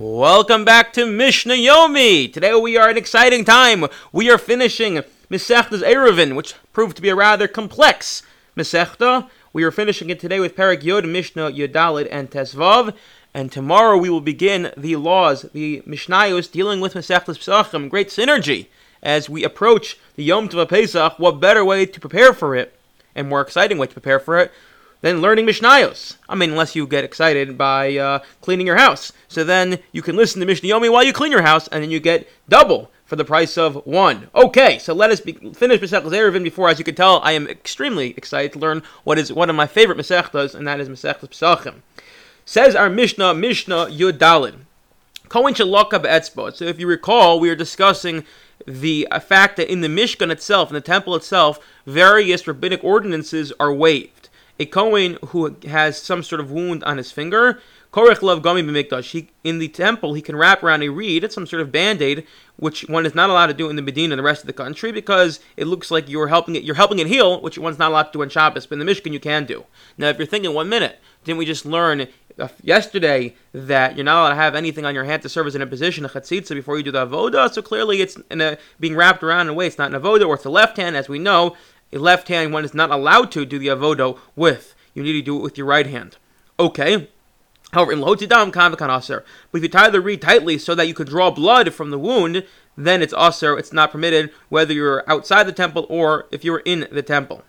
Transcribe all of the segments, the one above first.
Welcome back to Mishnah Yomi. Today we are at an exciting time. We are finishing Masechta's Eruvin, which proved to be a rather complex Masechta. We are finishing it today with Parak Yod, Mishnah Yodalid, and Tesvav. And tomorrow we will begin the laws, the Mishnayos, dealing with Masechta's Pesachim. Great synergy as we approach the Yom Tov Pesach. What better way to prepare for it, and more exciting way to prepare for it, than learning Mishnayos. I mean, unless you get excited by uh, cleaning your house. So then you can listen to Mishnah Yomi while you clean your house, and then you get double for the price of one. Okay, so let us be, finish Masechtas Eruvin before, as you can tell, I am extremely excited to learn what is one of my favorite Masechtas, and that is Masechtas Pesachim. Says our Mishnah, Mishnah Yudalid. Kohen Shalaka. So if you recall, we are discussing the fact that in the Mishkan itself, in the temple itself, various rabbinic ordinances are waived a Kohen who has some sort of wound on his finger, Korech Love Gami B'Mikdash, in the temple, he can wrap around a reed, it's some sort of band-aid, which one is not allowed to do in the Medina and the rest of the country because it looks like you're helping it, you're helping it heal, which one's not allowed to do on Shabbos, but in the Mishkan you can do. Now, if you're thinking, one minute, didn't we just learn uh, yesterday that you're not allowed to have anything on your hand to serve as an imposition, a chatzitza, before you do the avoda. So clearly, it's in a, being wrapped around in a way. It's not an avoda, or it's the left hand, as we know. A left hand one is not allowed to do the avodo with you need to do it with your right hand. Okay. However, in lotidam kan aser. But if you tie the reed tightly so that you could draw blood from the wound, then it's aser. It's not permitted whether you're outside the temple or if you're in the temple.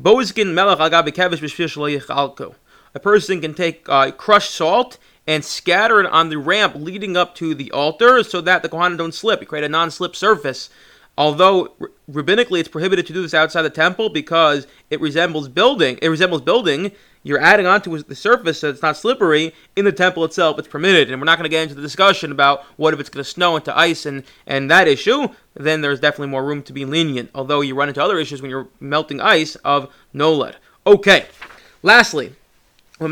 Bozkin melech agabi A person can take uh, crushed salt and scatter it on the ramp leading up to the altar so that the Kohanim don't slip. You create a non-slip surface Although rabbinically it's prohibited to do this outside the temple because it resembles building, it resembles building. You're adding onto the surface so it's not slippery. In the temple itself, it's permitted, and we're not going to get into the discussion about what if it's going to snow into ice and and that issue. Then there's definitely more room to be lenient. Although you run into other issues when you're melting ice of nolad. Okay. Lastly. You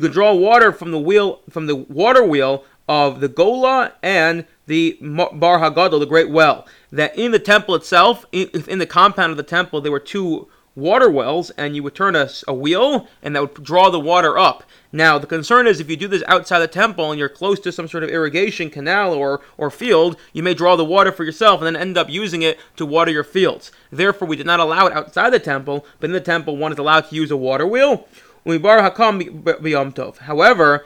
can draw water from the wheel from the water wheel of the Gola and the Bar Hagadol, the great well. That in the temple itself, in, the compound of the temple, there were two water wells, and you would turn a, a, wheel, and that would draw the water up. Now, the concern is if you do this outside the temple and you're close to some sort of irrigation canal or, or field, you may draw the water for yourself and then end up using it to water your fields. Therefore, we did not allow it outside the temple, but in the temple, one is allowed to use a water wheel. However,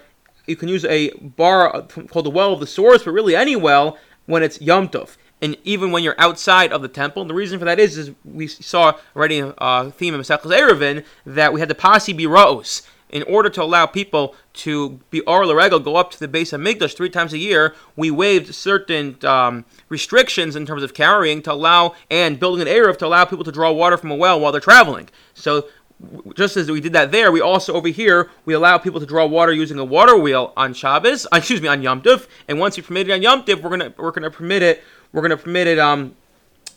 you can use a bar called the well of the source, but really any well when it's Yom Tov. And even when you're outside of the temple, and the reason for that is, is we saw already a uh, theme in Masechus Eruvin that we had the Pasi Biraos. In order to allow people to be Or go up to the base of Mikdash three times a year, we waived certain um, restrictions in terms of carrying to allow, and building an Eruv to allow people to draw water from a well while they're traveling. So just as we did that there, we also over here we allow people to draw water using a water wheel on Shabbos. Excuse me, on Yom Tov. And once we permit it on Yom Tov, we're gonna we're gonna permit it. We're gonna permit it um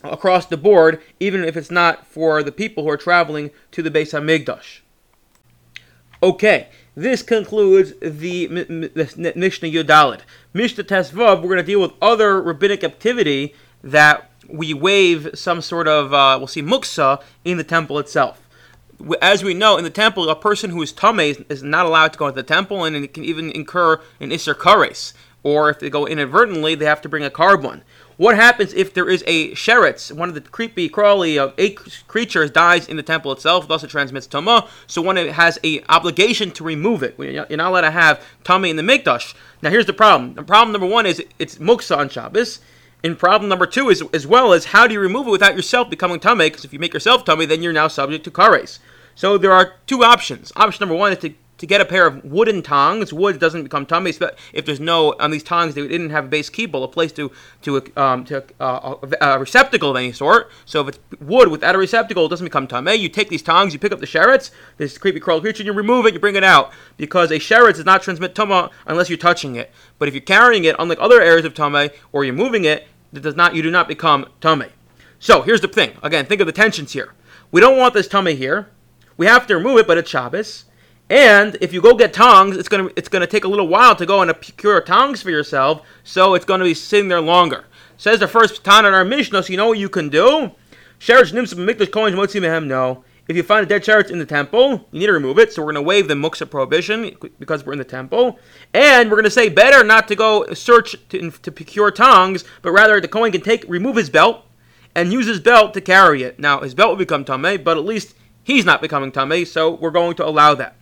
across the board, even if it's not for the people who are traveling to the base Beis Hamikdash. Okay, this concludes the, Mishnah Yudalid. Mishnah Tesvav, we're to deal with other rabbinic activity that we waive some sort of, uh, we'll see, muksa in the temple itself as we know in the temple, a person who is tame is, not allowed to go into the temple, and it can even incur an iser kares. Or if they go inadvertently, they have to bring a korban. What happens if there is a sheretz, one of the creepy, crawly uh, of eight creatures, dies in the temple itself? Thus, it transmits tama. So one has a obligation to remove it. You're not allowed to have tama in the mikdash. Now, here's the problem. The problem number one is it's muksa on Shabbos. And problem number two is as well as how do you remove it without yourself becoming tameh? Because if you make yourself tameh, then you're now subject to kares. So there are two options. Option number one is to, to get a pair of wooden tongs. Wood doesn't become tameh But if there's no on these tongs they didn't have a base keeble, a place to to um, to uh, a, receptacle of any sort. So if it's wood without a receptacle, it doesn't become tameh. You take these tongs, you pick up the sherets, this creepy crawl creature, and you remove it, you bring it out because a sheret does not transmit tumma unless you're touching it. But if you're carrying it, unlike other areas of tummy, or you're moving it, that does not you do not become tameh. So here's the thing. Again, think of the tensions here. We don't want this tummy here. We have to remove it, but it's Shabbos. And if you go get tongs, it's gonna it's gonna take a little while to go and procure tongs for yourself, so it's gonna be sitting there longer. Says the first Tan in our Mishnah, so you know what you can do? Sherish nimsim mikdash kohen motzi mehem no. if you find a dead sheretz in the temple, you need to remove it. So we're to waive the muksa prohibition because we're in the temple. And we're to say better not to go search to, to procure tongs, but rather the Kohen can take, remove his belt and use his belt to carry it. Now, his belt will become tameh, but at least he's not becoming tameh, so we're going to allow that.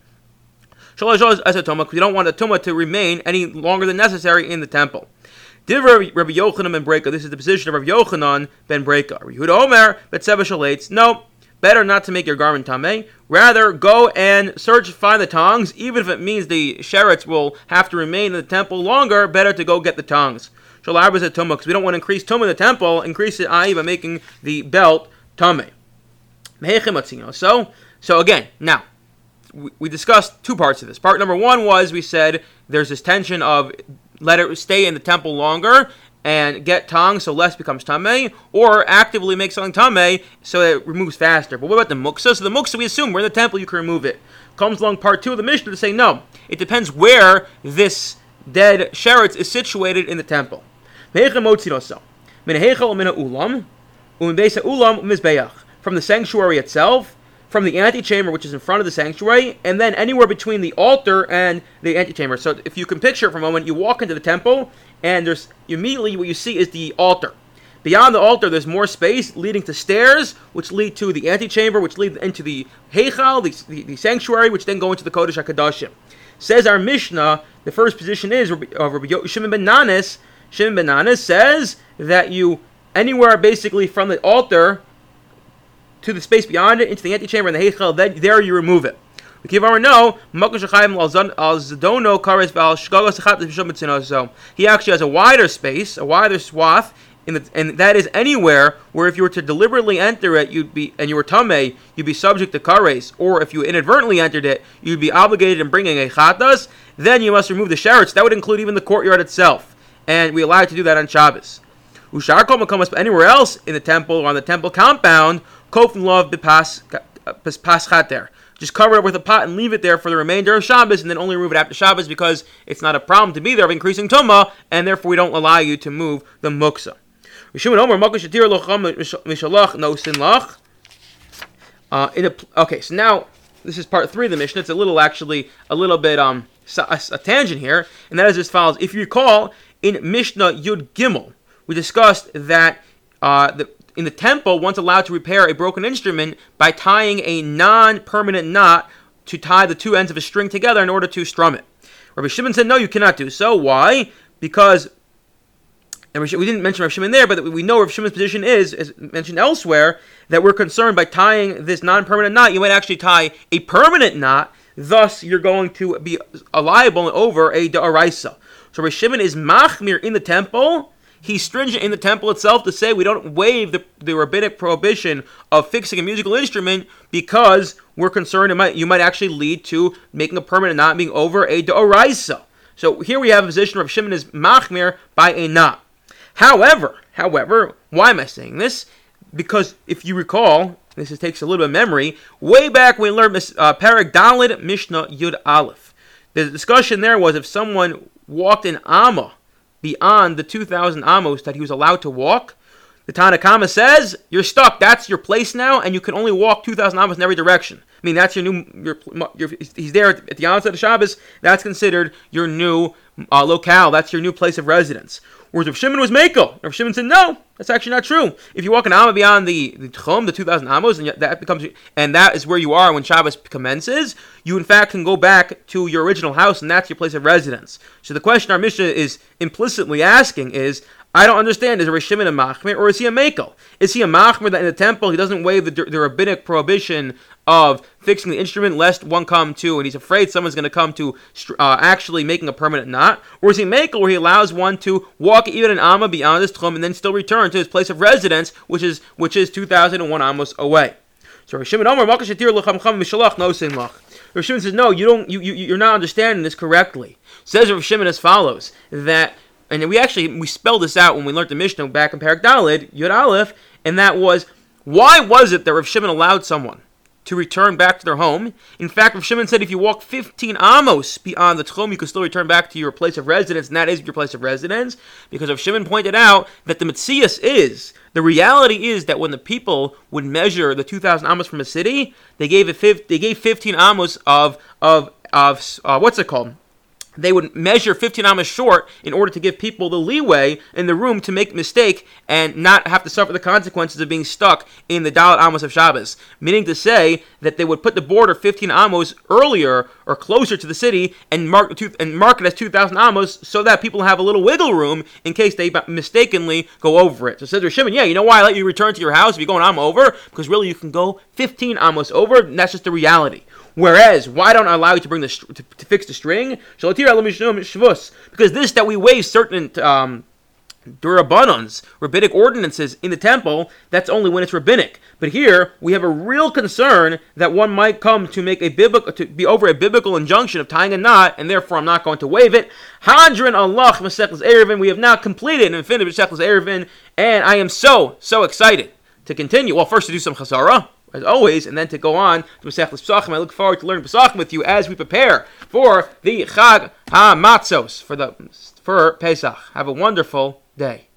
We don't want the tumah to remain any longer than necessary in the temple. Div Rabbi Yochanan ben Beroka. This is the position of Rabbi Yochanan ben Beroka. Yehuda Omer Betseva Shalates. No, better not to make your garment tameh. Rather, go and search, find the tongs, even if it means the sherets will have to remain in the temple longer. Better to go get the tongs. Shalab is a tumah because we don't want to increase tumah in the temple. Increase it, i.e., by making the belt tameh. So, so again, now we discussed two parts of this. Part number one was we said there's this tension of let it stay in the temple longer and get tong so less becomes tame, or actively make something tame so it removes faster. But what about the muksa? So the muksa we assume we're in the temple, you can remove it. Comes along part two of the Mishnah to say no. It depends where this dead sheretz is situated in the temple. Um, um From the sanctuary itself, from the antechamber, which is in front of the sanctuary, and then anywhere between the altar and the antechamber. So if you can picture for a moment, you walk into the temple, and there's immediately what you see is the altar. Beyond the altar, there's more space leading to stairs, which lead to the antechamber, which lead into the heichal, the, the, the, sanctuary, which then go into the Kodesh HaKadoshim. Says our Mishnah, the first position is of Rabbi uh, Shimon ben Nanis. Shimon ben Nanis says that you, anywhere basically from the altar to the space beyond it, into the antechamber and the heichal, then there you remove it. Give our no, so he actually has a wider space, a wider swath, the, and that is anywhere where if you were to deliberately enter it, you'd be and you were tame, you'd be subject to kares, or if you inadvertently entered it, you'd be obligated in bringing a chatas. Then you must remove the sheretz. That would include even the courtyard itself, and we allow you to do that on Shabbos. Ushar kol anywhere else in the temple or on the temple compound, Kofin love bipas there. Just cover it with a pot and leave it there for the remainder of Shabbos, and then only remove it after Shabbos because it's not a problem to be there of increasing tuma, and therefore we don't allow you to move the muksa. Uh, in a, okay, so now this is part three of the mission. It's a little actually a little bit um a, a tangent here, and that is as follows. If you recall in Mishnah Yud Gimel, we discussed that uh, the, in the temple, once allowed to repair a broken instrument by tying a non-permanent knot to tie the two ends of a string together in order to strum it. Rabbi Shimon said, no, you cannot do so. Why? Because, and we didn't mention Rabbi Shimon there, but we know Rabbi Shimon's position is, as mentioned elsewhere, that we're concerned by tying this non-permanent knot, you might actually tie a permanent knot, thus you're going to be liable over a da'araisa. So Rabbi Shimon is machmir in the temple, he's stringent in the temple itself to say we don't waive the, the rabbinic prohibition of fixing a musical instrument because we're concerned it might you might actually lead to making a permanent knot being over a doraisa. So here we have a position of Shimon is machmir by a knot. However, however, why am I saying this? Because if you recall, this is, takes a little bit of memory. Way back when we learned uh, Parak Dalid Mishnah Yud Aleph, the discussion there was if someone walked in Amma beyond the 2,000 amos that he was allowed to walk, the Tanakama says you're stuck. That's your place now, and you can only walk 2,000 amos in every direction. I mean, that's your new. Your, your he's there at the onset of Shabbos. That's considered your new uh, locale. That's your new place of residence. Whereas if Shimon was Mako, if Shimon said no, that's actually not true. If you walk an amma beyond the the Tchum, the 2,000 amos, and that becomes and that is where you are when Shabbos commences, you in fact can go back to your original house, and that's your place of residence. So the question our Mishnah is implicitly asking is, I don't understand. Is Shimon a machmir or is he a makel? Is he a machmir that in the temple he doesn't waive the, the rabbinic prohibition of fixing the instrument lest one come to and he's afraid someone's going to come to uh, actually making a permanent knot? Or is he makel where he allows one to walk even an amma beyond his tchum and then still return to his place of residence, which is which is 2,001 amos away? So Shimon Omer Makashatir L'chamcham Mishalach No Sin Lach. Shimon says, no, you don't, you, you, you're not understanding this correctly. Says Rav Shimon as follows, that and we actually we spelled this out when we learned the Mishnah back in Parak Dalid Yud Aleph, and that was why was it that Rav Shimon allowed someone to return back to their home. In fact, Rav Shimon said if you walk 15 amos beyond the Tchum, you can still return back to your place of residence, and that is your place of residence, because Rav Shimon pointed out that the Metzias is, the reality is that when the people would measure the 2,000 amos from a city, they gave it, they gave 15 amos of, of, of uh, what's it called? They would measure 15 amas short in order to give people the leeway in the room to make mistake and not have to suffer the consequences of being stuck in the Dalit Amos of Shabbos. Meaning to say that they would put the border 15 amos earlier or closer to the city and mark, and mark it as 2,000 amos so that people have a little wiggle room in case they mistakenly go over it. So says Shimon, yeah, you know why I let you return to your house if you go an am over? Because really you can go 15 amos over, and that's just the reality. Whereas, why don't I allow you to bring the to, to fix the string? Because this that we waive certain um, durabonons, rabbinic ordinances in the temple, that's only when it's rabbinic. But here we have a real concern that one might come to make a biblical to be over a biblical injunction of tying a knot, and therefore I'm not going to waive it. Hadran Alach. We have now completed and finished Masechus Eruvin, and I am so so excited to continue. Well, first to do some chasara as always, and then to go on to Masechtas Pesachim. I look forward to learning Pesachim with you as we prepare for the Chag HaMatzos, for, the, for Pesach. Have a wonderful day.